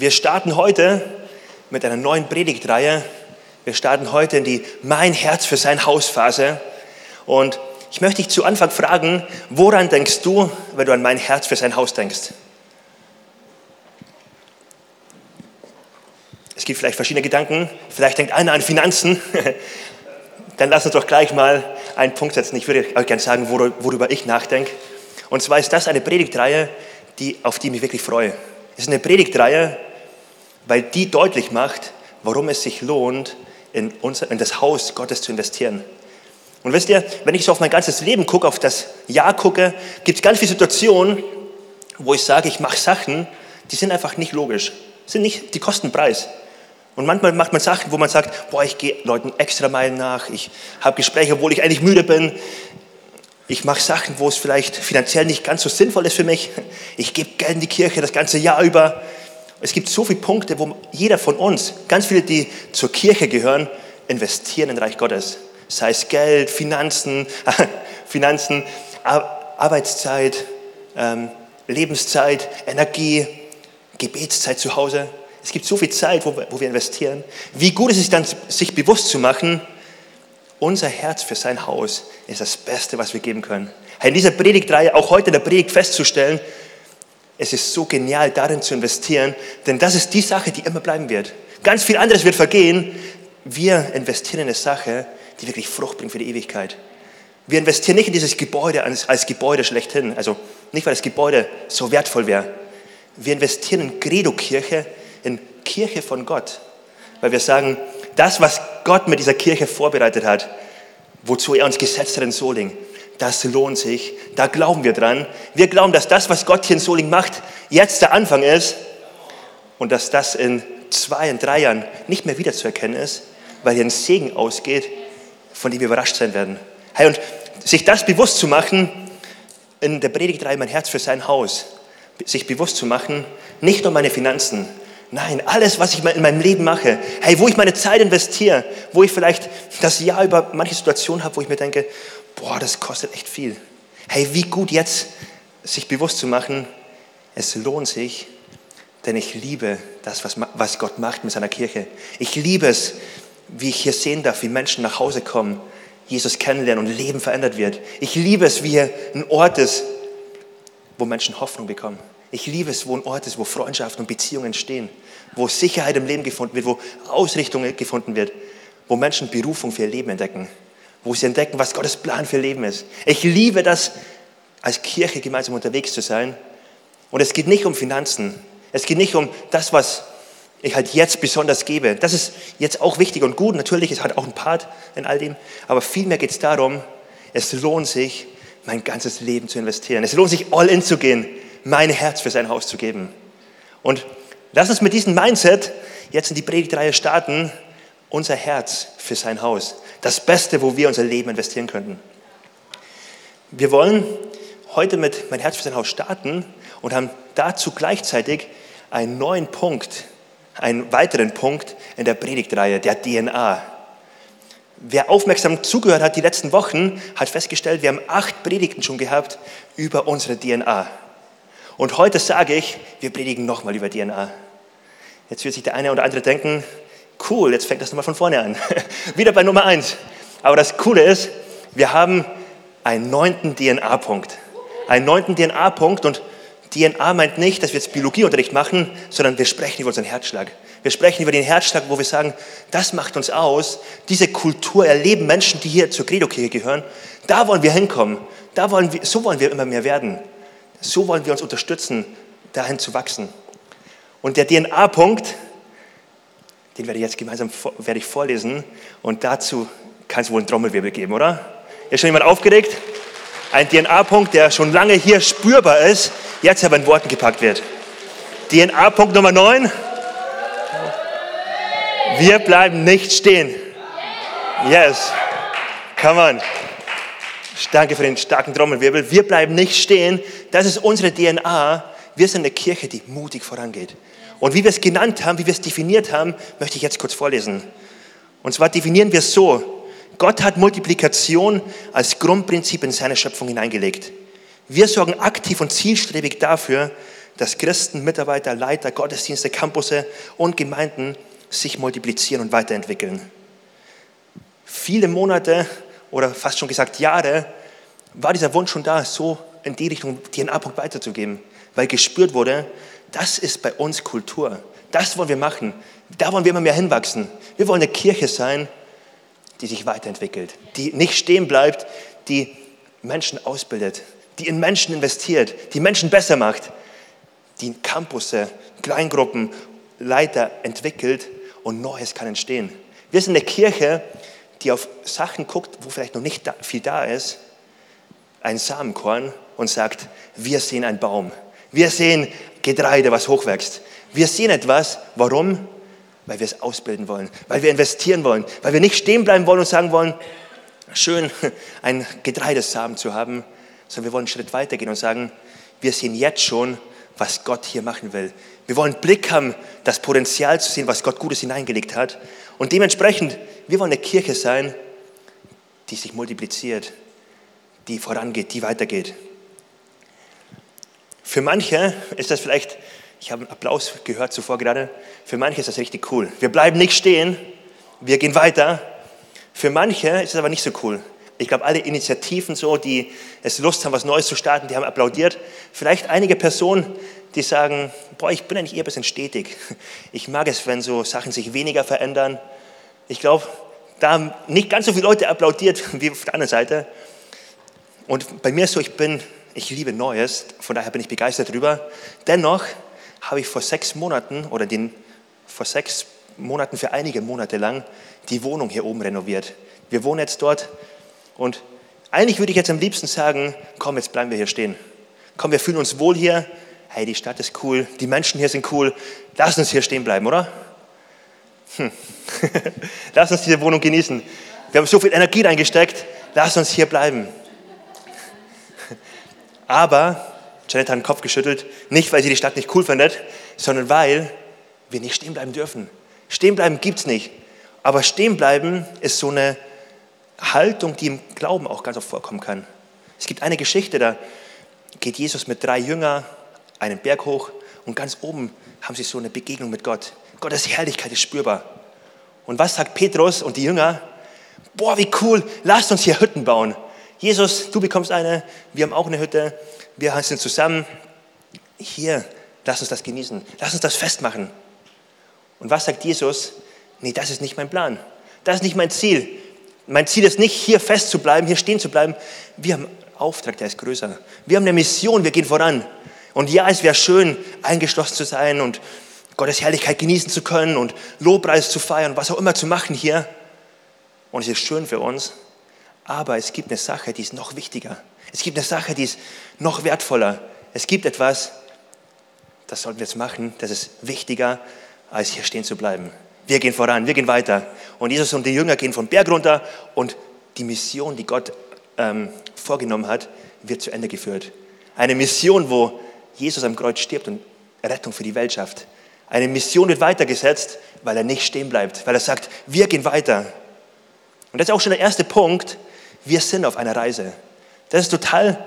Wir starten heute mit einer neuen Predigtreihe. Wir starten heute in die Mein Herz für sein Haus Phase. Und ich möchte dich zu Anfang fragen, woran denkst du, wenn du an mein Herz für sein Haus denkst? Es gibt vielleicht verschiedene Gedanken. Vielleicht denkt einer an Finanzen. Dann lass uns doch gleich mal einen Punkt setzen. Ich würde euch gerne sagen, worüber ich nachdenke. Und zwar ist das eine Predigtreihe, die, auf die ich mich wirklich freue. Es ist eine Predigtreihe, weil die deutlich macht, warum es sich lohnt, in, unser, in das Haus Gottes zu investieren. Und wisst ihr, wenn ich so auf mein ganzes Leben gucke, auf das Jahr gucke, gibt es ganz viele Situationen, wo ich sage, ich mache Sachen, die sind einfach nicht logisch, sind nicht, die kosten Preis. Und manchmal macht man Sachen, wo man sagt, boah, ich gehe Leuten extra Meilen nach, ich habe Gespräche, obwohl ich eigentlich müde bin. Ich mache Sachen, wo es vielleicht finanziell nicht ganz so sinnvoll ist für mich. Ich gebe Geld in die Kirche das ganze Jahr über. Es gibt so viele Punkte, wo jeder von uns, ganz viele, die zur Kirche gehören, investieren in Reich Gottes. Sei es Geld, Finanzen, Finanzen Arbeitszeit, ähm, Lebenszeit, Energie, Gebetszeit zu Hause. Es gibt so viel Zeit, wo wo wir investieren. Wie gut ist es dann, sich bewusst zu machen, unser Herz für sein Haus ist das Beste, was wir geben können. In dieser Predigtreihe, auch heute in der Predigt festzustellen, es ist so genial, darin zu investieren, denn das ist die Sache, die immer bleiben wird. Ganz viel anderes wird vergehen. Wir investieren in eine Sache, die wirklich Frucht bringt für die Ewigkeit. Wir investieren nicht in dieses Gebäude als, als Gebäude schlechthin, also nicht, weil das Gebäude so wertvoll wäre. Wir investieren in Credo-Kirche, in Kirche von Gott, weil wir sagen, das, was Gott mit dieser Kirche vorbereitet hat, wozu er uns gesetzt hat in Soling, das lohnt sich, da glauben wir dran. Wir glauben, dass das, was Gott hier in Soling macht, jetzt der Anfang ist und dass das in zwei, in drei Jahren nicht mehr wiederzuerkennen ist, weil hier ein Segen ausgeht, von dem wir überrascht sein werden. Hey, und sich das bewusst zu machen, in der Predigtreihe mein Herz für sein Haus, sich bewusst zu machen, nicht nur meine Finanzen, nein, alles, was ich in meinem Leben mache, hey, wo ich meine Zeit investiere, wo ich vielleicht das Jahr über manche Situationen habe, wo ich mir denke, boah, das kostet echt viel. Hey, wie gut jetzt sich bewusst zu machen, es lohnt sich, denn ich liebe das, was, was Gott macht mit seiner Kirche. Ich liebe es, wie ich hier sehen darf, wie Menschen nach Hause kommen, Jesus kennenlernen und Leben verändert wird. Ich liebe es, wie hier ein Ort ist, wo Menschen Hoffnung bekommen. Ich liebe es, wo ein Ort ist, wo Freundschaften und Beziehungen entstehen, wo Sicherheit im Leben gefunden wird, wo Ausrichtung gefunden wird, wo Menschen Berufung für ihr Leben entdecken wo sie entdecken, was Gottes Plan für Leben ist. Ich liebe das, als Kirche gemeinsam unterwegs zu sein. Und es geht nicht um Finanzen. Es geht nicht um das, was ich halt jetzt besonders gebe. Das ist jetzt auch wichtig und gut. Natürlich, es hat auch ein Part in all dem. Aber vielmehr geht es darum, es lohnt sich, mein ganzes Leben zu investieren. Es lohnt sich, all in zu gehen, mein Herz für sein Haus zu geben. Und lass uns mit diesem Mindset jetzt in die Predigtreihe starten, unser Herz für sein Haus das Beste, wo wir unser Leben investieren könnten. Wir wollen heute mit Mein Herz für sein Haus starten und haben dazu gleichzeitig einen neuen Punkt, einen weiteren Punkt in der Predigtreihe, der DNA. Wer aufmerksam zugehört hat die letzten Wochen, hat festgestellt, wir haben acht Predigten schon gehabt über unsere DNA. Und heute sage ich, wir predigen nochmal über DNA. Jetzt wird sich der eine oder andere denken, Cool, jetzt fängt das nochmal von vorne an. Wieder bei Nummer eins. Aber das Coole ist, wir haben einen neunten DNA-Punkt. Einen neunten DNA-Punkt und DNA meint nicht, dass wir jetzt Biologieunterricht machen, sondern wir sprechen über unseren Herzschlag. Wir sprechen über den Herzschlag, wo wir sagen, das macht uns aus. Diese Kultur erleben Menschen, die hier zur Credo-Kirche gehören. Da wollen wir hinkommen. Da wollen wir, so wollen wir immer mehr werden. So wollen wir uns unterstützen, dahin zu wachsen. Und der DNA-Punkt, den werde ich jetzt gemeinsam werde ich vorlesen und dazu kann es wohl einen Trommelwirbel geben, oder? Ist schon jemand aufgeregt? Ein DNA-Punkt, der schon lange hier spürbar ist, jetzt aber in Worten gepackt wird. DNA-Punkt Nummer 9. Wir bleiben nicht stehen. Yes. Come on. Danke für den starken Trommelwirbel. Wir bleiben nicht stehen. Das ist unsere DNA. Wir sind eine Kirche, die mutig vorangeht. Und wie wir es genannt haben, wie wir es definiert haben, möchte ich jetzt kurz vorlesen. Und zwar definieren wir es so. Gott hat Multiplikation als Grundprinzip in seine Schöpfung hineingelegt. Wir sorgen aktiv und zielstrebig dafür, dass Christen, Mitarbeiter, Leiter, Gottesdienste, Campusse und Gemeinden sich multiplizieren und weiterentwickeln. Viele Monate oder fast schon gesagt Jahre war dieser Wunsch schon da, so in die Richtung DNA-Punkt weiterzugeben, weil gespürt wurde, das ist bei uns Kultur. Das wollen wir machen. Da wollen wir immer mehr hinwachsen. Wir wollen eine Kirche sein, die sich weiterentwickelt, die nicht stehen bleibt, die Menschen ausbildet, die in Menschen investiert, die Menschen besser macht, die Campusse, Kleingruppen, Leiter entwickelt und Neues kann entstehen. Wir sind eine Kirche, die auf Sachen guckt, wo vielleicht noch nicht viel da ist, ein Samenkorn und sagt, wir sehen einen Baum, wir sehen Getreide, was hochwächst. Wir sehen etwas, warum? Weil wir es ausbilden wollen, weil wir investieren wollen, weil wir nicht stehen bleiben wollen und sagen wollen, schön ein Getreidesamen zu haben, sondern wir wollen einen Schritt weitergehen und sagen, wir sehen jetzt schon, was Gott hier machen will. Wir wollen Blick haben, das Potenzial zu sehen, was Gott Gutes hineingelegt hat. Und dementsprechend, wir wollen eine Kirche sein, die sich multipliziert, die vorangeht, die weitergeht. Für manche ist das vielleicht, ich habe einen Applaus gehört zuvor gerade, für manche ist das richtig cool. Wir bleiben nicht stehen, wir gehen weiter. Für manche ist es aber nicht so cool. Ich glaube, alle Initiativen so, die es Lust haben, was Neues zu starten, die haben applaudiert. Vielleicht einige Personen, die sagen, boah, ich bin eigentlich eher ein bisschen stetig. Ich mag es, wenn so Sachen sich weniger verändern. Ich glaube, da haben nicht ganz so viele Leute applaudiert wie auf der anderen Seite. Und bei mir ist so, ich bin, ich liebe Neues, von daher bin ich begeistert darüber. Dennoch habe ich vor sechs Monaten oder den, vor sechs Monaten für einige Monate lang die Wohnung hier oben renoviert. Wir wohnen jetzt dort und eigentlich würde ich jetzt am liebsten sagen, komm, jetzt bleiben wir hier stehen. Komm, wir fühlen uns wohl hier. Hey, die Stadt ist cool, die Menschen hier sind cool. Lass uns hier stehen bleiben, oder? Hm. Lass uns diese Wohnung genießen. Wir haben so viel Energie reingesteckt. Lass uns hier bleiben. Aber Janet hat den Kopf geschüttelt, nicht weil sie die Stadt nicht cool findet, sondern weil wir nicht stehen bleiben dürfen. Stehen bleiben gibt es nicht. Aber stehen bleiben ist so eine Haltung, die im Glauben auch ganz oft vorkommen kann. Es gibt eine Geschichte, da geht Jesus mit drei Jüngern einen Berg hoch und ganz oben haben sie so eine Begegnung mit Gott. Gottes Herrlichkeit ist spürbar. Und was sagt Petrus und die Jünger? Boah, wie cool, lasst uns hier Hütten bauen. Jesus, du bekommst eine, wir haben auch eine Hütte, wir sind zusammen. Hier, lass uns das genießen, lass uns das festmachen. Und was sagt Jesus? Nee, das ist nicht mein Plan. Das ist nicht mein Ziel. Mein Ziel ist nicht, hier fest zu bleiben, hier stehen zu bleiben. Wir haben einen Auftrag, der ist größer. Wir haben eine Mission, wir gehen voran. Und ja, es wäre schön, eingeschlossen zu sein und Gottes Herrlichkeit genießen zu können und Lobpreis zu feiern, was auch immer zu machen hier. Und es ist schön für uns. Aber es gibt eine Sache, die ist noch wichtiger. Es gibt eine Sache, die ist noch wertvoller. Es gibt etwas, das sollten wir jetzt machen, das ist wichtiger, als hier stehen zu bleiben. Wir gehen voran, wir gehen weiter. Und Jesus und die Jünger gehen vom Berg runter und die Mission, die Gott ähm, vorgenommen hat, wird zu Ende geführt. Eine Mission, wo Jesus am Kreuz stirbt und Rettung für die Welt schafft. Eine Mission wird weitergesetzt, weil er nicht stehen bleibt, weil er sagt, wir gehen weiter. Und das ist auch schon der erste Punkt, wir sind auf einer Reise. Das ist total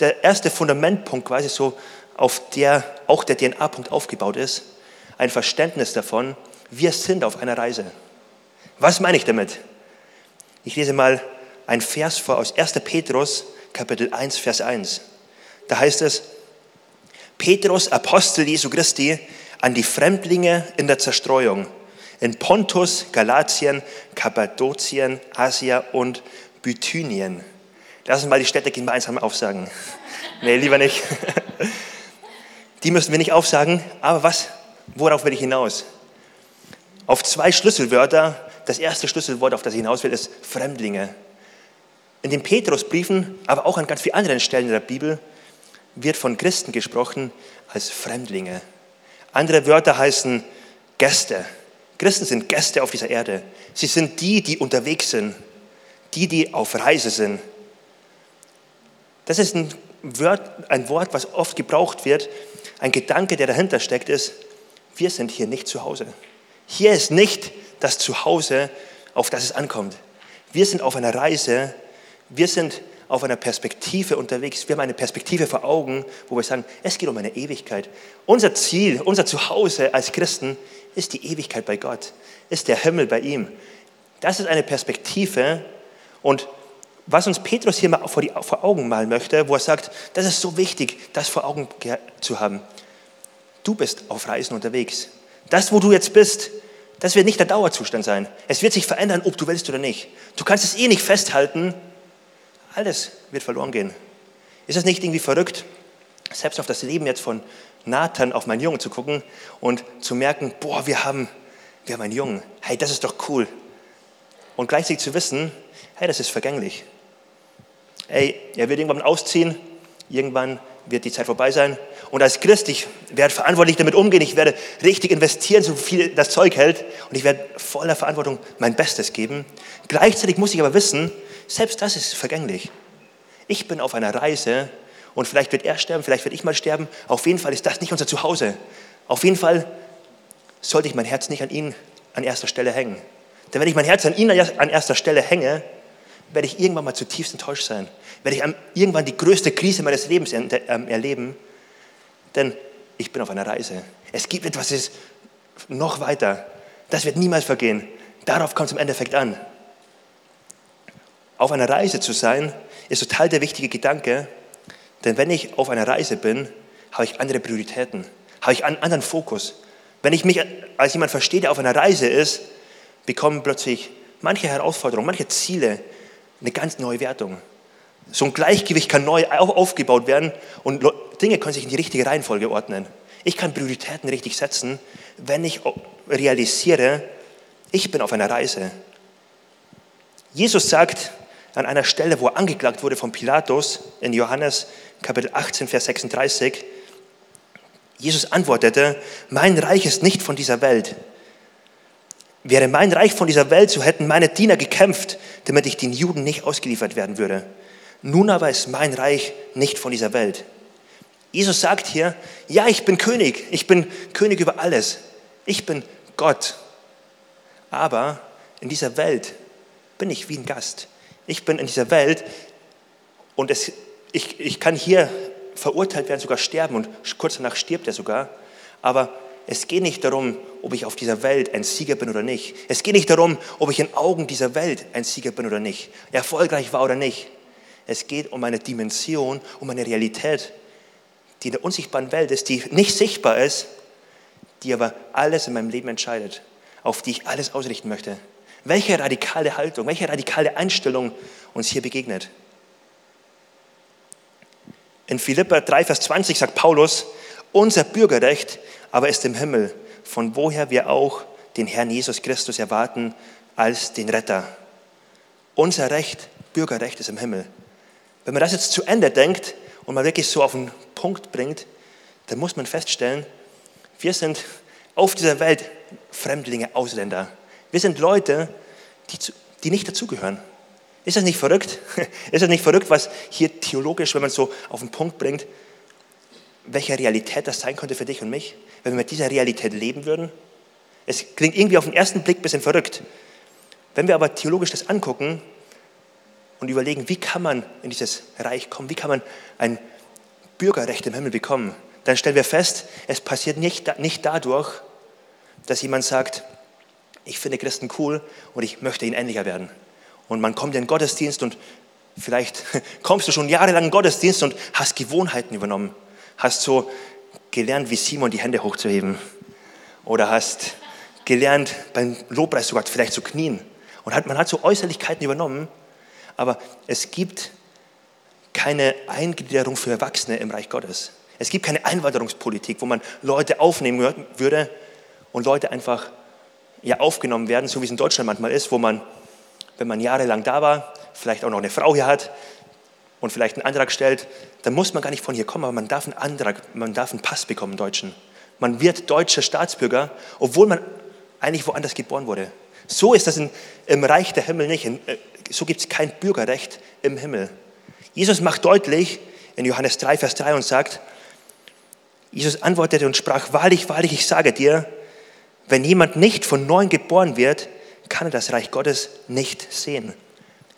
der erste Fundamentpunkt, quasi so, auf der auch der DNA-Punkt aufgebaut ist. Ein Verständnis davon, wir sind auf einer Reise. Was meine ich damit? Ich lese mal ein Vers vor aus 1. Petrus, Kapitel 1, Vers 1. Da heißt es, Petrus, Apostel Jesu Christi, an die Fremdlinge in der Zerstreuung, in Pontus, Galatien, Kappadokien, Asia und Bithynien. Lass uns mal die Städte gemeinsam aufsagen. Nee, lieber nicht. Die müssen wir nicht aufsagen, aber was, worauf will ich hinaus? auf zwei Schlüsselwörter. Das erste Schlüsselwort, auf das ich hinaus will, ist Fremdlinge. In den Petrusbriefen, aber auch an ganz vielen anderen Stellen der Bibel, wird von Christen gesprochen als Fremdlinge. Andere Wörter heißen Gäste. Christen sind Gäste auf dieser Erde. Sie sind die, die unterwegs sind, die, die auf Reise sind. Das ist ein Wort, ein Wort, was oft gebraucht wird. Ein Gedanke, der dahinter steckt, ist, wir sind hier nicht zu Hause. Hier ist nicht das Zuhause, auf das es ankommt. Wir sind auf einer Reise, wir sind auf einer Perspektive unterwegs. Wir haben eine Perspektive vor Augen, wo wir sagen, es geht um eine Ewigkeit. Unser Ziel, unser Zuhause als Christen ist die Ewigkeit bei Gott, ist der Himmel bei ihm. Das ist eine Perspektive und was uns Petrus hier mal vor, die, vor Augen malen möchte, wo er sagt, das ist so wichtig, das vor Augen zu haben. Du bist auf Reisen unterwegs. Das, wo du jetzt bist, das wird nicht der Dauerzustand sein. Es wird sich verändern, ob du willst oder nicht. Du kannst es eh nicht festhalten. Alles wird verloren gehen. Ist es nicht irgendwie verrückt, selbst auf das Leben jetzt von Nathan, auf meinen Jungen zu gucken und zu merken, boah, wir haben, wir haben einen Jungen. Hey, das ist doch cool. Und gleichzeitig zu wissen, hey, das ist vergänglich. Hey, er wird irgendwann ausziehen, irgendwann wird die Zeit vorbei sein. Und als Christ, ich werde verantwortlich damit umgehen, ich werde richtig investieren, so viel das Zeug hält. Und ich werde voller Verantwortung mein Bestes geben. Gleichzeitig muss ich aber wissen, selbst das ist vergänglich. Ich bin auf einer Reise und vielleicht wird er sterben, vielleicht werde ich mal sterben. Auf jeden Fall ist das nicht unser Zuhause. Auf jeden Fall sollte ich mein Herz nicht an ihn an erster Stelle hängen. Denn wenn ich mein Herz an ihn an erster Stelle hänge, werde ich irgendwann mal zutiefst enttäuscht sein. Werde ich irgendwann die größte Krise meines Lebens ähm, erleben. Denn ich bin auf einer Reise. Es gibt etwas, das ist noch weiter. Das wird niemals vergehen. Darauf kommt es im Endeffekt an. Auf einer Reise zu sein, ist total der wichtige Gedanke. Denn wenn ich auf einer Reise bin, habe ich andere Prioritäten, habe ich einen anderen Fokus. Wenn ich mich als jemand verstehe, der auf einer Reise ist, bekommen plötzlich manche Herausforderungen, manche Ziele eine ganz neue Wertung. So ein Gleichgewicht kann neu aufgebaut werden und Dinge können sich in die richtige Reihenfolge ordnen. Ich kann Prioritäten richtig setzen, wenn ich realisiere, ich bin auf einer Reise. Jesus sagt an einer Stelle, wo er angeklagt wurde von Pilatus in Johannes Kapitel 18, Vers 36, Jesus antwortete, mein Reich ist nicht von dieser Welt. Wäre mein Reich von dieser Welt, so hätten meine Diener gekämpft, damit ich den Juden nicht ausgeliefert werden würde. Nun aber ist mein Reich nicht von dieser Welt. Jesus sagt hier, ja, ich bin König, ich bin König über alles, ich bin Gott. Aber in dieser Welt bin ich wie ein Gast. Ich bin in dieser Welt und es, ich, ich kann hier verurteilt werden, sogar sterben und kurz danach stirbt er sogar. Aber es geht nicht darum, ob ich auf dieser Welt ein Sieger bin oder nicht. Es geht nicht darum, ob ich in Augen dieser Welt ein Sieger bin oder nicht, erfolgreich war oder nicht. Es geht um eine Dimension, um eine Realität, die in der unsichtbaren Welt ist, die nicht sichtbar ist, die aber alles in meinem Leben entscheidet, auf die ich alles ausrichten möchte. Welche radikale Haltung, welche radikale Einstellung uns hier begegnet. In Philippa 3, Vers 20 sagt Paulus, unser Bürgerrecht aber ist im Himmel, von woher wir auch den Herrn Jesus Christus erwarten als den Retter. Unser Recht, Bürgerrecht ist im Himmel. Wenn man das jetzt zu Ende denkt und man wirklich so auf den Punkt bringt, dann muss man feststellen, wir sind auf dieser Welt Fremdlinge, Ausländer. Wir sind Leute, die, die nicht dazugehören. Ist das nicht verrückt? Ist das nicht verrückt, was hier theologisch, wenn man so auf den Punkt bringt, welche Realität das sein könnte für dich und mich, wenn wir mit dieser Realität leben würden? Es klingt irgendwie auf den ersten Blick ein bisschen verrückt. Wenn wir aber theologisch das angucken und überlegen, wie kann man in dieses Reich kommen, wie kann man ein Bürgerrecht im Himmel bekommen, dann stellen wir fest, es passiert nicht, nicht dadurch, dass jemand sagt, ich finde Christen cool und ich möchte ihnen ähnlicher werden. Und man kommt in den Gottesdienst und vielleicht kommst du schon jahrelang in den Gottesdienst und hast Gewohnheiten übernommen hast so gelernt, wie Simon die Hände hochzuheben. Oder hast gelernt, beim Lobpreis sogar vielleicht zu knien. Und hat, man hat so Äußerlichkeiten übernommen, aber es gibt keine Eingliederung für Erwachsene im Reich Gottes. Es gibt keine Einwanderungspolitik, wo man Leute aufnehmen würde und Leute einfach ja, aufgenommen werden, so wie es in Deutschland manchmal ist, wo man, wenn man jahrelang da war, vielleicht auch noch eine Frau hier hat, und vielleicht einen Antrag stellt, dann muss man gar nicht von hier kommen, aber man darf einen Antrag, man darf einen Pass bekommen, Deutschen. Man wird deutscher Staatsbürger, obwohl man eigentlich woanders geboren wurde. So ist das in, im Reich der Himmel nicht. In, äh, so gibt es kein Bürgerrecht im Himmel. Jesus macht deutlich in Johannes 3, Vers 3 und sagt, Jesus antwortete und sprach, wahrlich, wahrlich, ich sage dir, wenn jemand nicht von neuem geboren wird, kann er das Reich Gottes nicht sehen.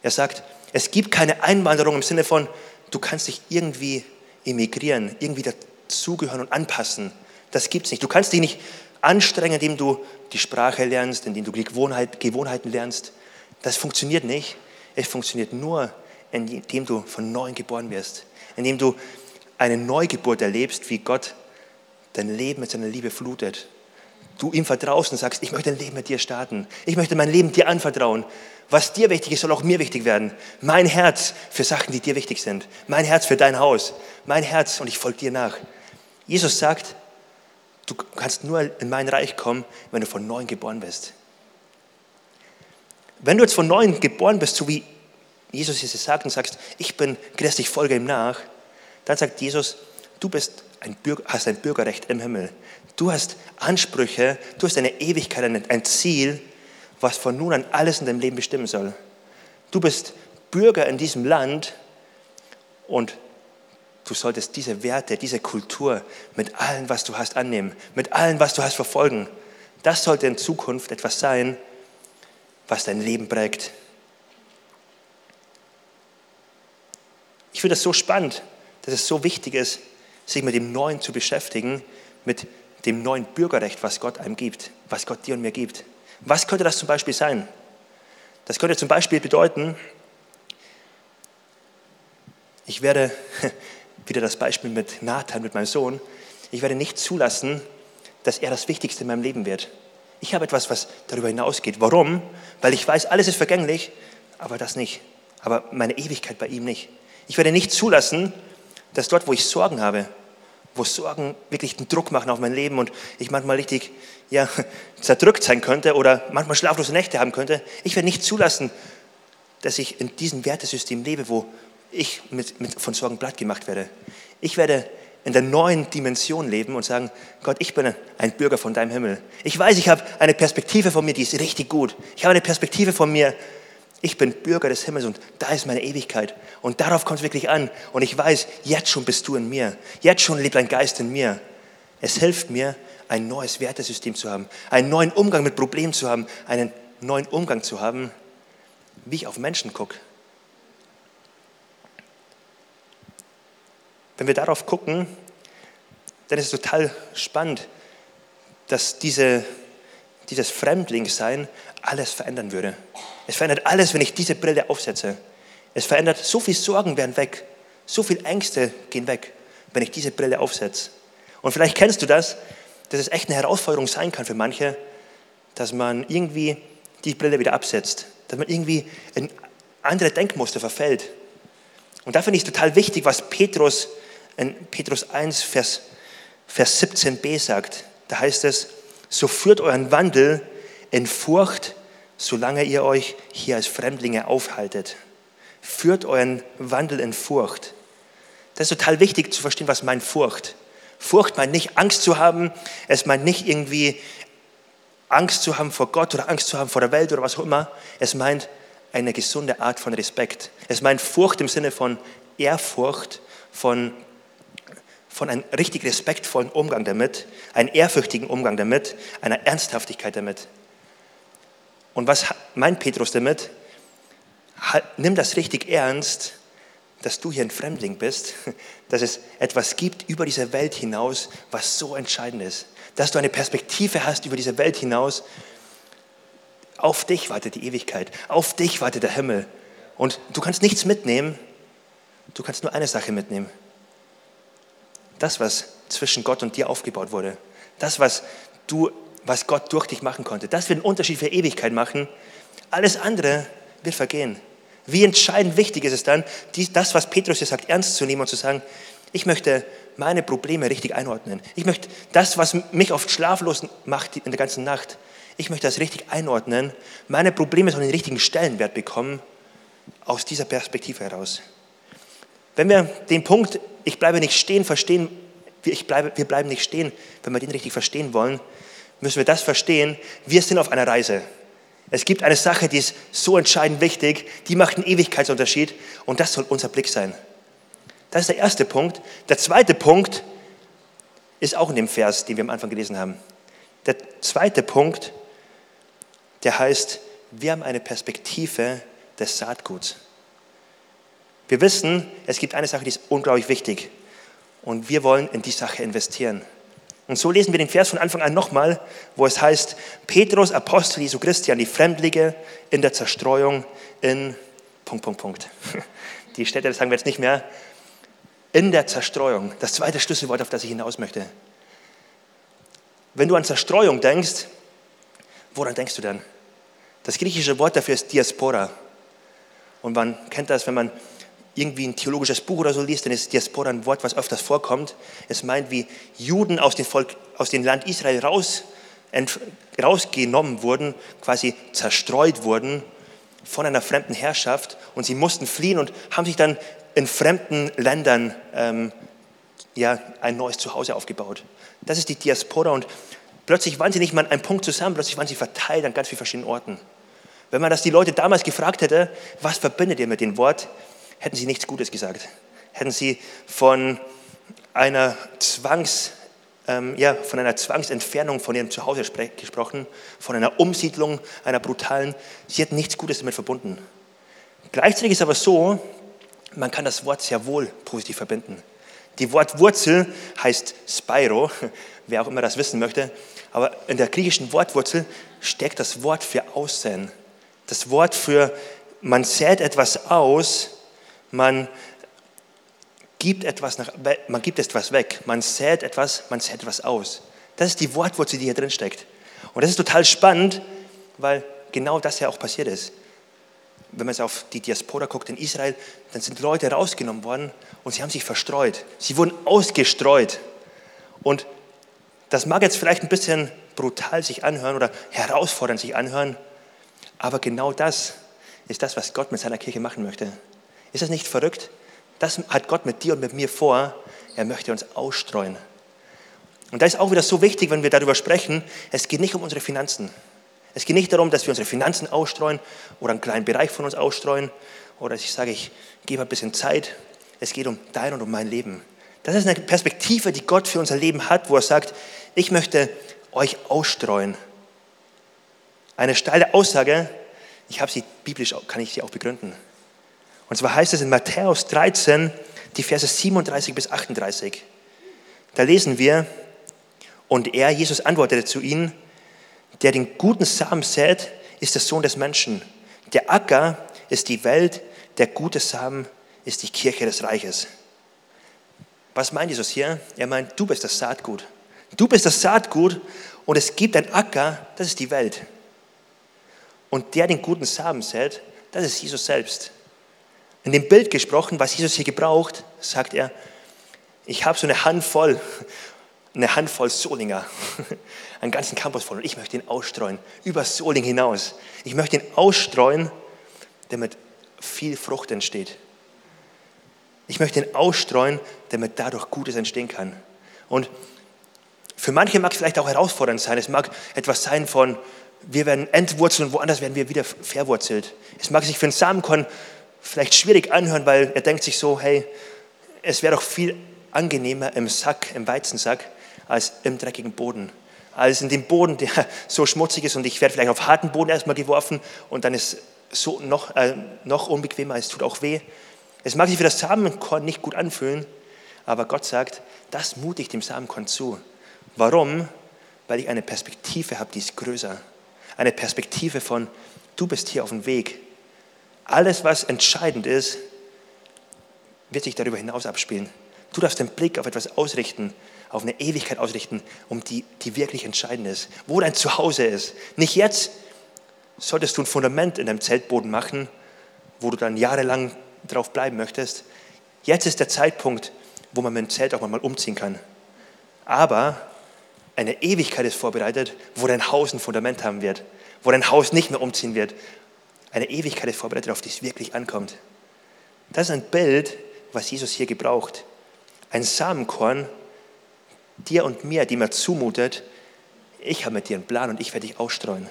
Er sagt, es gibt keine Einwanderung im Sinne von, du kannst dich irgendwie emigrieren, irgendwie dazugehören und anpassen. Das gibt es nicht. Du kannst dich nicht anstrengen, indem du die Sprache lernst, indem du Gewohnheit, Gewohnheiten lernst. Das funktioniert nicht. Es funktioniert nur, indem du von neuem geboren wirst, indem du eine Neugeburt erlebst, wie Gott dein Leben mit seiner Liebe flutet. Du ihm vertraust und sagst, ich möchte ein Leben mit dir starten. Ich möchte mein Leben dir anvertrauen. Was dir wichtig ist, soll auch mir wichtig werden. Mein Herz für Sachen, die dir wichtig sind. Mein Herz für dein Haus. Mein Herz und ich folge dir nach. Jesus sagt, du kannst nur in mein Reich kommen, wenn du von neuem geboren bist. Wenn du jetzt von neuem geboren bist, so wie Jesus es sagt und sagst, ich bin Christ, ich folge ihm nach, dann sagt Jesus, du bist ein Bürger, hast ein Bürgerrecht im Himmel. Du hast Ansprüche, du hast eine Ewigkeit, ein Ziel, was von nun an alles in deinem Leben bestimmen soll. Du bist Bürger in diesem Land und du solltest diese Werte, diese Kultur mit allem, was du hast, annehmen, mit allem, was du hast, verfolgen. Das sollte in Zukunft etwas sein, was dein Leben prägt. Ich finde das so spannend, dass es so wichtig ist, sich mit dem Neuen zu beschäftigen, mit dem neuen Bürgerrecht, was Gott einem gibt, was Gott dir und mir gibt. Was könnte das zum Beispiel sein? Das könnte zum Beispiel bedeuten, ich werde, wieder das Beispiel mit Nathan, mit meinem Sohn, ich werde nicht zulassen, dass er das Wichtigste in meinem Leben wird. Ich habe etwas, was darüber hinausgeht. Warum? Weil ich weiß, alles ist vergänglich, aber das nicht. Aber meine Ewigkeit bei ihm nicht. Ich werde nicht zulassen, dass dort, wo ich Sorgen habe, wo Sorgen wirklich einen Druck machen auf mein Leben und ich manchmal richtig ja, zerdrückt sein könnte oder manchmal schlaflose Nächte haben könnte, ich werde nicht zulassen, dass ich in diesem Wertesystem lebe, wo ich mit, mit, von Sorgen platt gemacht werde. Ich werde in der neuen Dimension leben und sagen, Gott, ich bin ein Bürger von deinem Himmel. Ich weiß, ich habe eine Perspektive von mir, die ist richtig gut. Ich habe eine Perspektive von mir, ich bin Bürger des Himmels und da ist meine Ewigkeit. Und darauf kommt es wirklich an. Und ich weiß, jetzt schon bist du in mir. Jetzt schon lebt ein Geist in mir. Es hilft mir, ein neues Wertesystem zu haben, einen neuen Umgang mit Problemen zu haben, einen neuen Umgang zu haben, wie ich auf Menschen gucke. Wenn wir darauf gucken, dann ist es total spannend, dass diese, dieses Fremdlingssein alles verändern würde. Es verändert alles, wenn ich diese Brille aufsetze. Es verändert, so viel Sorgen werden weg, so viel Ängste gehen weg, wenn ich diese Brille aufsetze. Und vielleicht kennst du das, dass es echt eine Herausforderung sein kann für manche, dass man irgendwie die Brille wieder absetzt, dass man irgendwie in andere Denkmuster verfällt. Und da finde ich es total wichtig, was Petrus in Petrus 1, Vers, Vers 17b sagt. Da heißt es, so führt euren Wandel in Furcht solange ihr euch hier als Fremdlinge aufhaltet. Führt euren Wandel in Furcht. Das ist total wichtig zu verstehen, was meint Furcht. Furcht meint nicht Angst zu haben, es meint nicht irgendwie Angst zu haben vor Gott oder Angst zu haben vor der Welt oder was auch immer. Es meint eine gesunde Art von Respekt. Es meint Furcht im Sinne von Ehrfurcht, von, von einem richtig respektvollen Umgang damit, einen ehrfürchtigen Umgang damit, einer Ernsthaftigkeit damit. Und was meint Petrus damit? Nimm das richtig ernst, dass du hier ein Fremdling bist, dass es etwas gibt über diese Welt hinaus, was so entscheidend ist. Dass du eine Perspektive hast über diese Welt hinaus. Auf dich wartet die Ewigkeit, auf dich wartet der Himmel. Und du kannst nichts mitnehmen, du kannst nur eine Sache mitnehmen. Das, was zwischen Gott und dir aufgebaut wurde. Das, was du was Gott durch dich machen konnte. Das wird einen Unterschied für Ewigkeit machen. Alles andere wird vergehen. Wie entscheidend wichtig ist es dann, das, was Petrus hier sagt, ernst zu nehmen und zu sagen, ich möchte meine Probleme richtig einordnen. Ich möchte das, was mich oft schlaflos macht in der ganzen Nacht, ich möchte das richtig einordnen. Meine Probleme sollen den richtigen Stellenwert bekommen aus dieser Perspektive heraus. Wenn wir den Punkt, ich bleibe nicht stehen, verstehen, ich bleibe, wir bleiben nicht stehen, wenn wir den richtig verstehen wollen, müssen wir das verstehen, wir sind auf einer Reise. Es gibt eine Sache, die ist so entscheidend wichtig, die macht einen Ewigkeitsunterschied und das soll unser Blick sein. Das ist der erste Punkt. Der zweite Punkt ist auch in dem Vers, den wir am Anfang gelesen haben. Der zweite Punkt, der heißt, wir haben eine Perspektive des Saatguts. Wir wissen, es gibt eine Sache, die ist unglaublich wichtig. Und wir wollen in die Sache investieren. Und so lesen wir den Vers von Anfang an nochmal, wo es heißt, Petrus, Apostel Jesu Christi an die Fremdlinge in der Zerstreuung in Punkt, Punkt, Punkt. Die Städte, das sagen wir jetzt nicht mehr. In der Zerstreuung, das zweite Schlüsselwort, auf das ich hinaus möchte. Wenn du an Zerstreuung denkst, woran denkst du dann? Das griechische Wort dafür ist Diaspora. Und man kennt das, wenn man irgendwie ein theologisches Buch oder so liest, dann ist Diaspora ein Wort, was öfters vorkommt. Es meint, wie Juden aus dem, Volk, aus dem Land Israel raus, ent, rausgenommen wurden, quasi zerstreut wurden von einer fremden Herrschaft und sie mussten fliehen und haben sich dann in fremden Ländern ähm, ja, ein neues Zuhause aufgebaut. Das ist die Diaspora und plötzlich waren sie nicht mal einem Punkt zusammen, plötzlich waren sie verteilt an ganz vielen verschiedenen Orten. Wenn man das die Leute damals gefragt hätte, was verbindet ihr mit dem Wort, hätten sie nichts Gutes gesagt. Hätten sie von einer Zwangs, ähm, ja, von einer Zwangsentfernung von ihrem Zuhause gesprochen, von einer Umsiedlung, einer brutalen. Sie hätten nichts Gutes damit verbunden. Gleichzeitig ist aber so, man kann das Wort sehr wohl positiv verbinden. Die Wortwurzel heißt Spyro, wer auch immer das wissen möchte, aber in der griechischen Wortwurzel steckt das Wort für Aussehen. Das Wort für man sät etwas aus, man gibt etwas, nach, man gibt etwas weg, man sät etwas, man sät etwas aus. Das ist die Wortwurzel, die hier drin steckt. Und das ist total spannend, weil genau das ja auch passiert ist. Wenn man jetzt auf die Diaspora guckt in Israel, dann sind Leute rausgenommen worden und sie haben sich verstreut. Sie wurden ausgestreut. Und das mag jetzt vielleicht ein bisschen brutal sich anhören oder herausfordernd sich anhören, aber genau das ist das, was Gott mit seiner Kirche machen möchte. Ist das nicht verrückt? Das hat Gott mit dir und mit mir vor. Er möchte uns ausstreuen. Und da ist auch wieder so wichtig, wenn wir darüber sprechen, es geht nicht um unsere Finanzen. Es geht nicht darum, dass wir unsere Finanzen ausstreuen oder einen kleinen Bereich von uns ausstreuen oder dass ich sage, ich gebe ein bisschen Zeit. Es geht um dein und um mein Leben. Das ist eine Perspektive, die Gott für unser Leben hat, wo er sagt, ich möchte euch ausstreuen. Eine steile Aussage, ich habe sie biblisch, kann ich sie auch begründen. Und zwar heißt es in Matthäus 13, die Verse 37 bis 38. Da lesen wir, und er, Jesus, antwortete zu ihnen, der den guten Samen sät, ist der Sohn des Menschen. Der Acker ist die Welt, der gute Samen ist die Kirche des Reiches. Was meint Jesus hier? Er meint, du bist das Saatgut. Du bist das Saatgut und es gibt ein Acker, das ist die Welt. Und der den guten Samen sät, das ist Jesus selbst. In dem Bild gesprochen, was Jesus hier gebraucht, sagt er, ich habe so eine Handvoll, eine Handvoll Solinger, einen ganzen Campus voll und ich möchte ihn ausstreuen, über Soling hinaus. Ich möchte ihn ausstreuen, damit viel Frucht entsteht. Ich möchte ihn ausstreuen, damit dadurch Gutes entstehen kann. Und für manche mag es vielleicht auch herausfordernd sein. Es mag etwas sein von, wir werden entwurzeln und woanders werden wir wieder verwurzelt. Es mag sich für einen Samenkorn vielleicht schwierig anhören, weil er denkt sich so, hey, es wäre doch viel angenehmer im Sack, im Weizensack, als im dreckigen Boden. Als in dem Boden, der so schmutzig ist und ich werde vielleicht auf harten Boden erstmal geworfen und dann ist so noch, äh, noch unbequemer, es tut auch weh. Es mag sich für das Samenkorn nicht gut anfühlen, aber Gott sagt, das mute ich dem Samenkorn zu. Warum? Weil ich eine Perspektive habe, die ist größer. Eine Perspektive von, du bist hier auf dem Weg, alles, was entscheidend ist, wird sich darüber hinaus abspielen. Du darfst den Blick auf etwas ausrichten, auf eine Ewigkeit ausrichten, um die, die wirklich entscheidend ist. Wo dein Zuhause ist. Nicht jetzt solltest du ein Fundament in deinem Zeltboden machen, wo du dann jahrelang drauf bleiben möchtest. Jetzt ist der Zeitpunkt, wo man mit dem Zelt auch mal umziehen kann. Aber eine Ewigkeit ist vorbereitet, wo dein Haus ein Fundament haben wird, wo dein Haus nicht mehr umziehen wird, eine Ewigkeit ist vorbereitet, auf die es wirklich ankommt. Das ist ein Bild, was Jesus hier gebraucht. Ein Samenkorn, dir und mir, die mir zumutet, ich habe mit dir einen Plan und ich werde dich ausstreuen.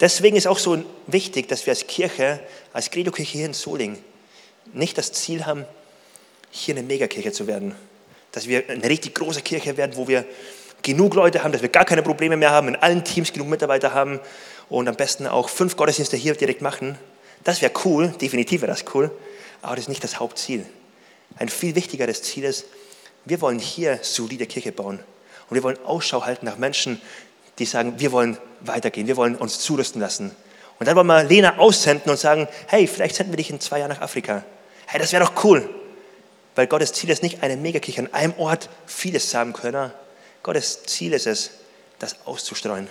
Deswegen ist auch so wichtig, dass wir als Kirche, als Credo-Kirche hier in Soling, nicht das Ziel haben, hier eine Megakirche zu werden. Dass wir eine richtig große Kirche werden, wo wir genug Leute haben, dass wir gar keine Probleme mehr haben, in allen Teams genug Mitarbeiter haben und am besten auch fünf Gottesdienste hier direkt machen. Das wäre cool, definitiv wäre das cool, aber das ist nicht das Hauptziel. Ein viel wichtigeres Ziel ist, wir wollen hier solide Kirche bauen. Und wir wollen Ausschau halten nach Menschen, die sagen, wir wollen weitergehen, wir wollen uns zurüsten lassen. Und dann wollen wir Lena aussenden und sagen, hey, vielleicht senden wir dich in zwei Jahren nach Afrika. Hey, das wäre doch cool. Weil Gottes Ziel ist nicht eine Megakirche an einem Ort, vieles Samenkörner. Gottes Ziel ist es, das auszustreuen.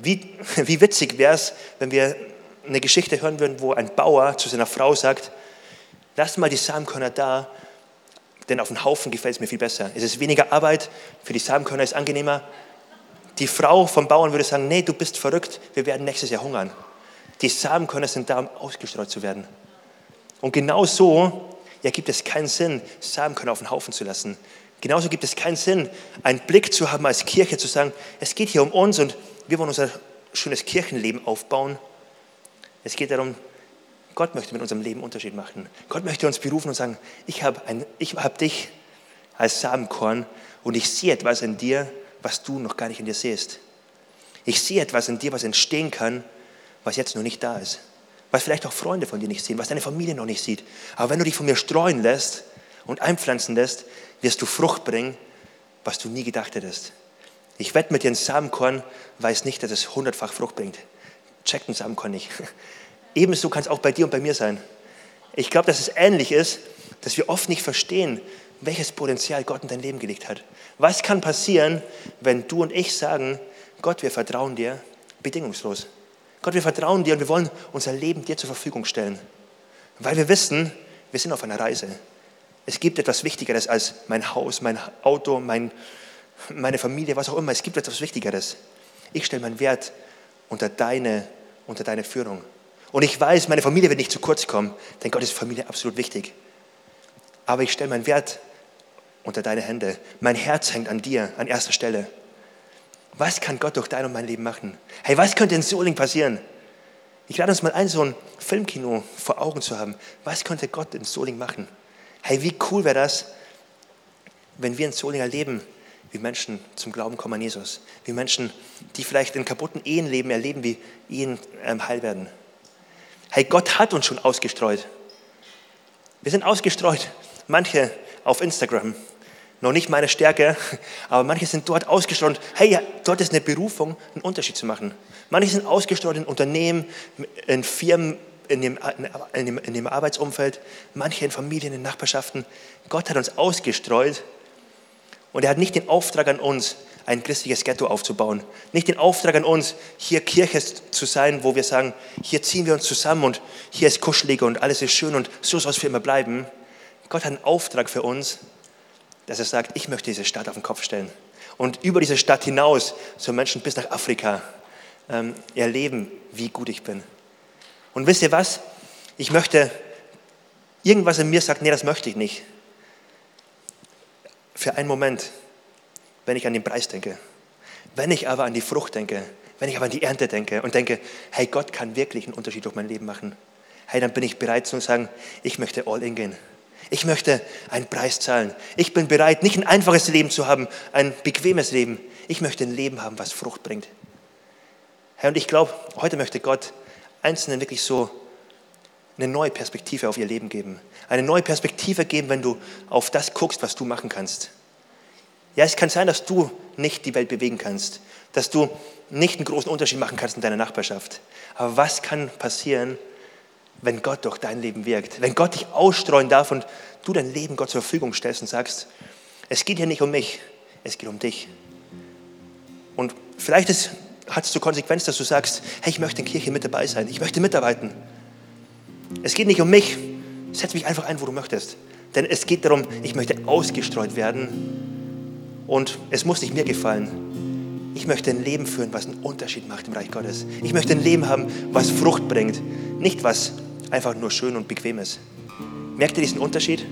Wie, wie witzig wäre es, wenn wir eine Geschichte hören würden, wo ein Bauer zu seiner Frau sagt, lass mal die Samenkörner da, denn auf dem Haufen gefällt es mir viel besser. Es ist weniger Arbeit, für die Samenkörner ist es angenehmer. Die Frau vom Bauern würde sagen, nee, du bist verrückt, wir werden nächstes Jahr hungern. Die Samenkörner sind da, um ausgestreut zu werden. Und genau so ja, gibt es keinen Sinn, Samenkörner auf den Haufen zu lassen. Genauso gibt es keinen Sinn, einen Blick zu haben als Kirche, zu sagen, es geht hier um uns und wir wollen unser schönes Kirchenleben aufbauen. Es geht darum, Gott möchte mit unserem Leben Unterschied machen. Gott möchte uns berufen und sagen, ich habe hab dich als Samenkorn und ich sehe etwas in dir, was du noch gar nicht in dir siehst. Ich sehe etwas in dir, was entstehen kann, was jetzt noch nicht da ist. Was vielleicht auch Freunde von dir nicht sehen, was deine Familie noch nicht sieht. Aber wenn du dich von mir streuen lässt und einpflanzen lässt, wirst du Frucht bringen, was du nie gedacht hättest. Ich wette mit dir, ein Samenkorn weiß nicht, dass es hundertfach Frucht bringt. Checkt ein Samenkorn nicht. Ebenso kann es auch bei dir und bei mir sein. Ich glaube, dass es ähnlich ist, dass wir oft nicht verstehen, welches Potenzial Gott in dein Leben gelegt hat. Was kann passieren, wenn du und ich sagen, Gott, wir vertrauen dir bedingungslos. Gott, wir vertrauen dir und wir wollen unser Leben dir zur Verfügung stellen. Weil wir wissen, wir sind auf einer Reise. Es gibt etwas Wichtigeres als mein Haus, mein Auto, mein, meine Familie, was auch immer. Es gibt etwas Wichtigeres. Ich stelle meinen Wert unter deine, unter deine Führung. Und ich weiß, meine Familie wird nicht zu kurz kommen, denn Gott ist Familie absolut wichtig. Aber ich stelle meinen Wert unter deine Hände. Mein Herz hängt an dir, an erster Stelle. Was kann Gott durch dein und mein Leben machen? Hey, was könnte in Soling passieren? Ich lade uns mal ein, so ein Filmkino vor Augen zu haben. Was könnte Gott in Soling machen? Hey, wie cool wäre das, wenn wir in Soling erleben, wie Menschen zum Glauben kommen an Jesus. Wie Menschen, die vielleicht in kaputten Ehen leben, erleben, wie Ehen ähm, heil werden. Hey, Gott hat uns schon ausgestreut. Wir sind ausgestreut. Manche auf Instagram. Noch nicht meine Stärke, aber manche sind dort ausgestreut. Hey, dort ist eine Berufung, einen Unterschied zu machen. Manche sind ausgestreut in Unternehmen, in Firmen, in dem, in, dem, in dem Arbeitsumfeld, manche in Familien, in Nachbarschaften. Gott hat uns ausgestreut und er hat nicht den Auftrag an uns, ein christliches Ghetto aufzubauen. Nicht den Auftrag an uns, hier Kirche zu sein, wo wir sagen, hier ziehen wir uns zusammen und hier ist kuschelig und alles ist schön und so soll es für immer bleiben. Gott hat einen Auftrag für uns, dass er sagt, ich möchte diese Stadt auf den Kopf stellen. Und über diese Stadt hinaus, so Menschen bis nach Afrika, ähm, erleben, wie gut ich bin. Und wisst ihr was? Ich möchte, irgendwas in mir sagt, nee, das möchte ich nicht. Für einen Moment wenn ich an den Preis denke. Wenn ich aber an die Frucht denke, wenn ich aber an die Ernte denke und denke, hey, Gott kann wirklich einen Unterschied durch mein Leben machen, hey, dann bin ich bereit zu sagen, ich möchte all in gehen. Ich möchte einen Preis zahlen. Ich bin bereit, nicht ein einfaches Leben zu haben, ein bequemes Leben. Ich möchte ein Leben haben, was Frucht bringt. Herr, und ich glaube, heute möchte Gott Einzelnen wirklich so eine neue Perspektive auf ihr Leben geben. Eine neue Perspektive geben, wenn du auf das guckst, was du machen kannst. Ja, es kann sein, dass du nicht die Welt bewegen kannst, dass du nicht einen großen Unterschied machen kannst in deiner Nachbarschaft. Aber was kann passieren, wenn Gott durch dein Leben wirkt? Wenn Gott dich ausstreuen darf und du dein Leben Gott zur Verfügung stellst und sagst, es geht hier nicht um mich, es geht um dich. Und vielleicht hat es zur Konsequenz, dass du sagst, hey, ich möchte in Kirche mit dabei sein, ich möchte mitarbeiten. Es geht nicht um mich, setz mich einfach ein, wo du möchtest. Denn es geht darum, ich möchte ausgestreut werden und es muss nicht mir gefallen. Ich möchte ein Leben führen, was einen Unterschied macht im Reich Gottes. Ich möchte ein Leben haben, was Frucht bringt, nicht was einfach nur schön und bequem ist. Merkt ihr diesen Unterschied?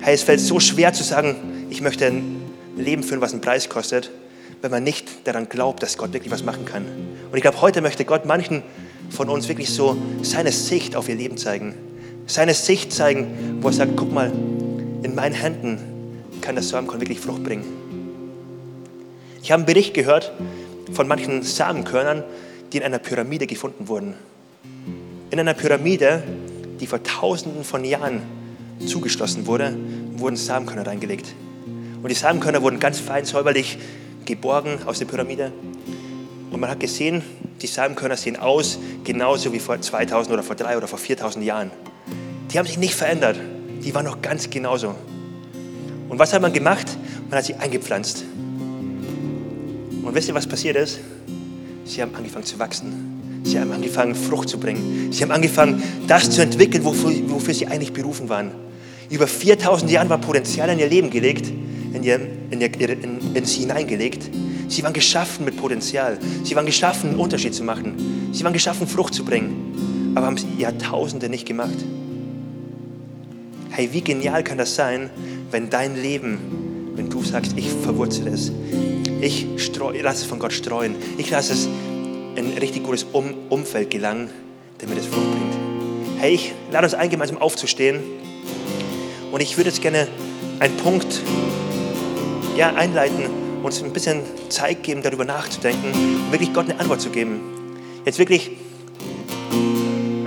Hey, es fällt so schwer zu sagen, ich möchte ein Leben führen, was einen Preis kostet, wenn man nicht daran glaubt, dass Gott wirklich was machen kann. Und ich glaube, heute möchte Gott manchen von uns wirklich so seine Sicht auf ihr Leben zeigen. Seine Sicht zeigen, wo er sagt, guck mal, in meinen Händen kann das Samenkorn wirklich Frucht bringen. Ich habe einen Bericht gehört von manchen Samenkörnern, die in einer Pyramide gefunden wurden. in einer Pyramide, die vor tausenden von Jahren zugeschlossen wurde, wurden Samenkörner reingelegt. Und die Samenkörner wurden ganz fein säuberlich geborgen aus der Pyramide. Und man hat gesehen, die Samenkörner sehen aus genauso wie vor 2000 oder vor 3 oder vor 4000 Jahren. Die haben sich nicht verändert. Die waren noch ganz genauso. Und was hat man gemacht? Man hat sie eingepflanzt. Und wisst ihr, was passiert ist? Sie haben angefangen zu wachsen. Sie haben angefangen, Frucht zu bringen. Sie haben angefangen, das zu entwickeln, wofür, wofür sie eigentlich berufen waren. Über 4000 Jahre war Potenzial in ihr Leben gelegt, in, ihr, in, ihr, in, in sie hineingelegt. Sie waren geschaffen mit Potenzial. Sie waren geschaffen, einen Unterschied zu machen. Sie waren geschaffen, Frucht zu bringen. Aber haben es Jahrtausende nicht gemacht. Hey, wie genial kann das sein, wenn dein Leben, wenn du sagst, ich verwurzele es, ich lasse es von Gott streuen, ich lasse es in ein richtig gutes um Umfeld gelangen, damit es Frucht bringt. Hey, ich lade uns ein, gemeinsam aufzustehen. Und ich würde jetzt gerne einen Punkt ja, einleiten, uns ein bisschen Zeit geben, darüber nachzudenken und wirklich Gott eine Antwort zu geben. Jetzt wirklich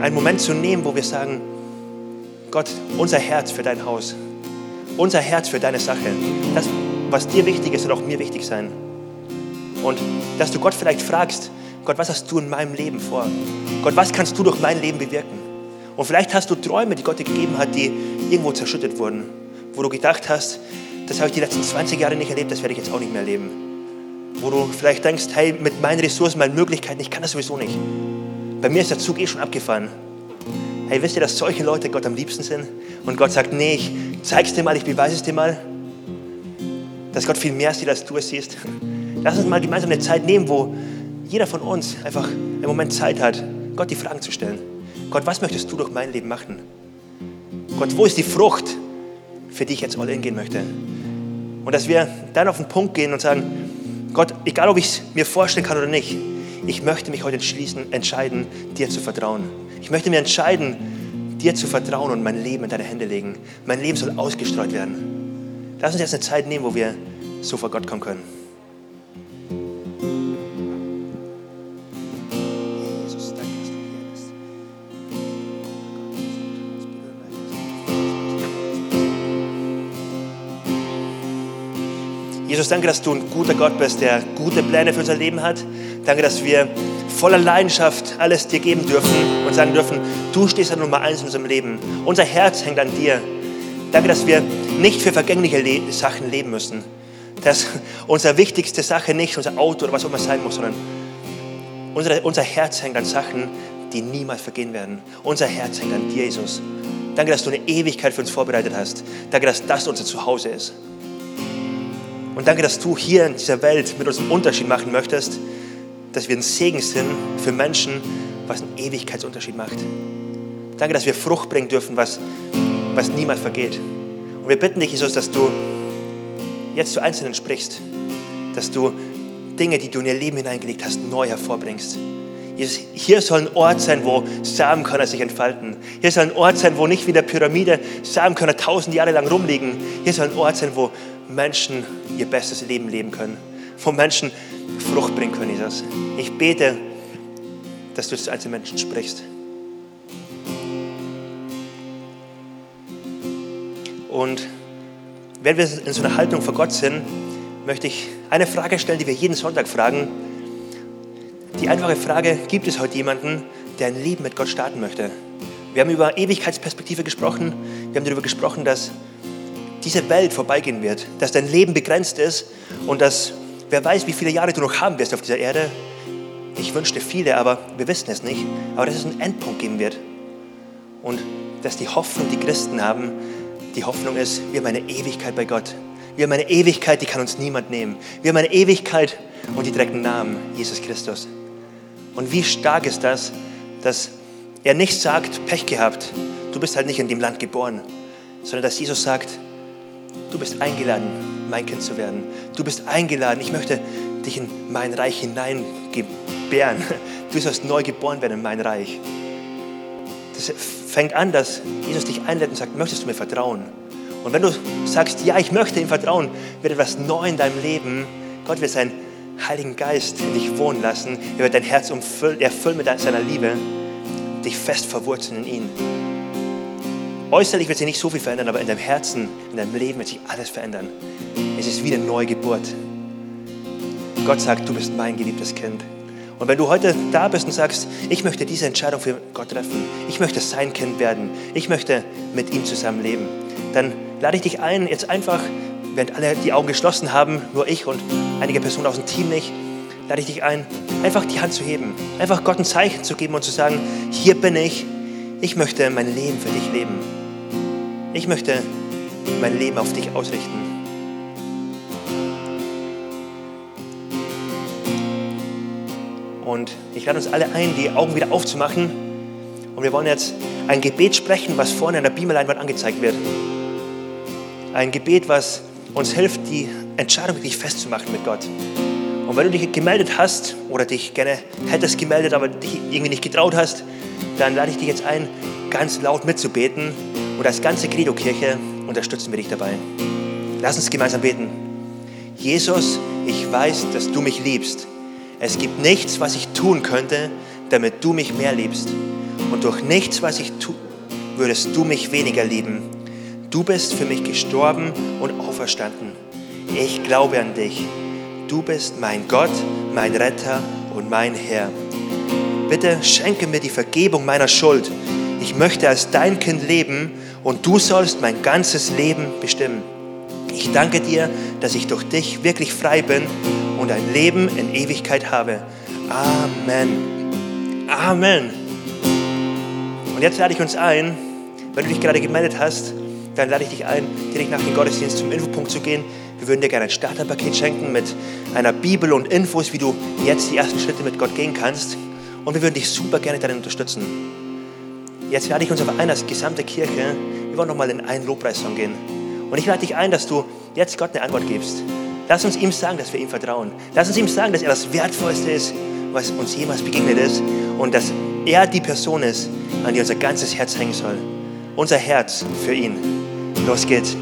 einen Moment zu nehmen, wo wir sagen, Gott, unser Herz für dein Haus, unser Herz für deine Sache, das, was dir wichtig ist, soll auch mir wichtig sein. Und dass du Gott vielleicht fragst, Gott, was hast du in meinem Leben vor? Gott, was kannst du durch mein Leben bewirken? Und vielleicht hast du Träume, die Gott dir gegeben hat, die irgendwo zerschüttet wurden, wo du gedacht hast, das habe ich die letzten 20 Jahre nicht erlebt, das werde ich jetzt auch nicht mehr erleben. Wo du vielleicht denkst, hey, mit meinen Ressourcen, meinen Möglichkeiten, ich kann das sowieso nicht. Bei mir ist der Zug eh schon abgefahren. Hey, wisst ihr, dass solche Leute Gott am liebsten sind? Und Gott sagt, nee, ich zeig's dir mal, ich beweise es dir mal. Dass Gott viel mehr sieht, als du es siehst. Lass uns mal gemeinsam eine Zeit nehmen, wo jeder von uns einfach einen Moment Zeit hat, Gott die Fragen zu stellen. Gott, was möchtest du durch mein Leben machen? Gott, wo ist die Frucht, für die ich jetzt all in gehen möchte? Und dass wir dann auf den Punkt gehen und sagen, Gott, egal ob ich es mir vorstellen kann oder nicht, ich möchte mich heute entschließen, entscheiden, dir zu vertrauen. Ich möchte mir entscheiden, dir zu vertrauen und mein Leben in deine Hände legen. Mein Leben soll ausgestreut werden. Lass uns jetzt eine Zeit nehmen, wo wir so vor Gott kommen können. Jesus, danke, dass du ein guter Gott bist, der gute Pläne für unser Leben hat. Danke, dass wir voller Leidenschaft alles dir geben dürfen und sagen dürfen, du stehst an Nummer eins in unserem Leben. Unser Herz hängt an dir. Danke, dass wir nicht für vergängliche Le Sachen leben müssen. Dass unsere wichtigste Sache nicht unser Auto oder was auch immer sein muss, sondern unser, unser Herz hängt an Sachen, die niemals vergehen werden. Unser Herz hängt an dir, Jesus. Danke, dass du eine Ewigkeit für uns vorbereitet hast. Danke, dass das unser Zuhause ist. Und danke, dass du hier in dieser Welt mit uns einen Unterschied machen möchtest, dass wir ein Segen sind für Menschen, was einen Ewigkeitsunterschied macht. Danke, dass wir Frucht bringen dürfen, was, was niemals vergeht. Und wir bitten dich, Jesus, dass du jetzt zu Einzelnen sprichst, dass du Dinge, die du in ihr Leben hineingelegt hast, neu hervorbringst. Jesus, hier soll ein Ort sein, wo Samenkörner sich entfalten. Hier soll ein Ort sein, wo nicht wie in der Pyramide Samenkörner tausend Jahre lang rumliegen. Hier soll ein Ort sein, wo Menschen ihr bestes Leben leben können, wo Menschen Frucht bringen können, Jesus. Ich bete, dass du zu einzelnen Menschen sprichst. Und wenn wir in so einer Haltung vor Gott sind, möchte ich eine Frage stellen, die wir jeden Sonntag fragen. Die einfache Frage, gibt es heute jemanden, der ein Leben mit Gott starten möchte? Wir haben über Ewigkeitsperspektive gesprochen. Wir haben darüber gesprochen, dass diese Welt vorbeigehen wird, dass dein Leben begrenzt ist und dass wer weiß, wie viele Jahre du noch haben wirst auf dieser Erde. Ich wünschte viele, aber wir wissen es nicht. Aber dass es einen Endpunkt geben wird. Und dass die Hoffnung, die Christen haben, die Hoffnung ist, wir haben eine Ewigkeit bei Gott. Wir haben eine Ewigkeit, die kann uns niemand nehmen. Wir haben eine Ewigkeit und die trägt einen Namen, Jesus Christus. Und wie stark ist das, dass er nicht sagt, Pech gehabt, du bist halt nicht in dem Land geboren, sondern dass Jesus sagt, Du bist eingeladen, mein Kind zu werden. Du bist eingeladen. Ich möchte dich in mein Reich hineingebären. Du sollst neu geboren werden in mein Reich. Das fängt an, dass Jesus dich einlädt und sagt, möchtest du mir vertrauen? Und wenn du sagst, ja, ich möchte ihm vertrauen, wird etwas neu in deinem Leben. Gott wird seinen Heiligen Geist in dich wohnen lassen. Er wird dein Herz erfüllen mit seiner Liebe. dich fest verwurzeln in ihn. Äußerlich wird sich nicht so viel verändern, aber in deinem Herzen, in deinem Leben wird sich alles verändern. Es ist wie eine neue Geburt. Gott sagt, du bist mein geliebtes Kind. Und wenn du heute da bist und sagst, ich möchte diese Entscheidung für Gott treffen, ich möchte sein Kind werden, ich möchte mit ihm zusammen leben, dann lade ich dich ein, jetzt einfach, während alle die Augen geschlossen haben, nur ich und einige Personen aus dem Team nicht, lade ich dich ein, einfach die Hand zu heben, einfach Gott ein Zeichen zu geben und zu sagen, hier bin ich, ich möchte mein Leben für dich leben. Ich möchte mein Leben auf dich ausrichten. Und ich lade uns alle ein, die Augen wieder aufzumachen. Und wir wollen jetzt ein Gebet sprechen, was vorne an der Beamerleinwand angezeigt wird. Ein Gebet, was uns hilft, die Entscheidung wirklich festzumachen mit Gott. Und wenn du dich gemeldet hast oder dich gerne hättest gemeldet, aber dich irgendwie nicht getraut hast, dann lade ich dich jetzt ein, ganz laut mitzubeten. Und als ganze Credo-Kirche unterstützen wir dich dabei. Lass uns gemeinsam beten. Jesus, ich weiß, dass du mich liebst. Es gibt nichts, was ich tun könnte, damit du mich mehr liebst. Und durch nichts, was ich tue, würdest du mich weniger lieben. Du bist für mich gestorben und auferstanden. Ich glaube an dich. Du bist mein Gott, mein Retter und mein Herr. Bitte schenke mir die Vergebung meiner Schuld. Ich möchte als dein Kind leben und du sollst mein ganzes Leben bestimmen. Ich danke dir, dass ich durch dich wirklich frei bin und ein Leben in Ewigkeit habe. Amen. Amen. Und jetzt lade ich uns ein, wenn du dich gerade gemeldet hast, dann lade ich dich ein, direkt nach dem Gottesdienst zum Infopunkt zu gehen. Wir würden dir gerne ein Starterpaket schenken mit einer Bibel und Infos, wie du jetzt die ersten Schritte mit Gott gehen kannst. Und wir würden dich super gerne darin unterstützen. Jetzt lade ich uns aber ein, als gesamte Kirche, wir wollen nochmal in einen Lobpreissong gehen. Und ich lade dich ein, dass du jetzt Gott eine Antwort gibst. Lass uns ihm sagen, dass wir ihm vertrauen. Lass uns ihm sagen, dass er das Wertvollste ist, was uns jemals begegnet ist. Und dass er die Person ist, an die unser ganzes Herz hängen soll. Unser Herz für ihn. Los geht's.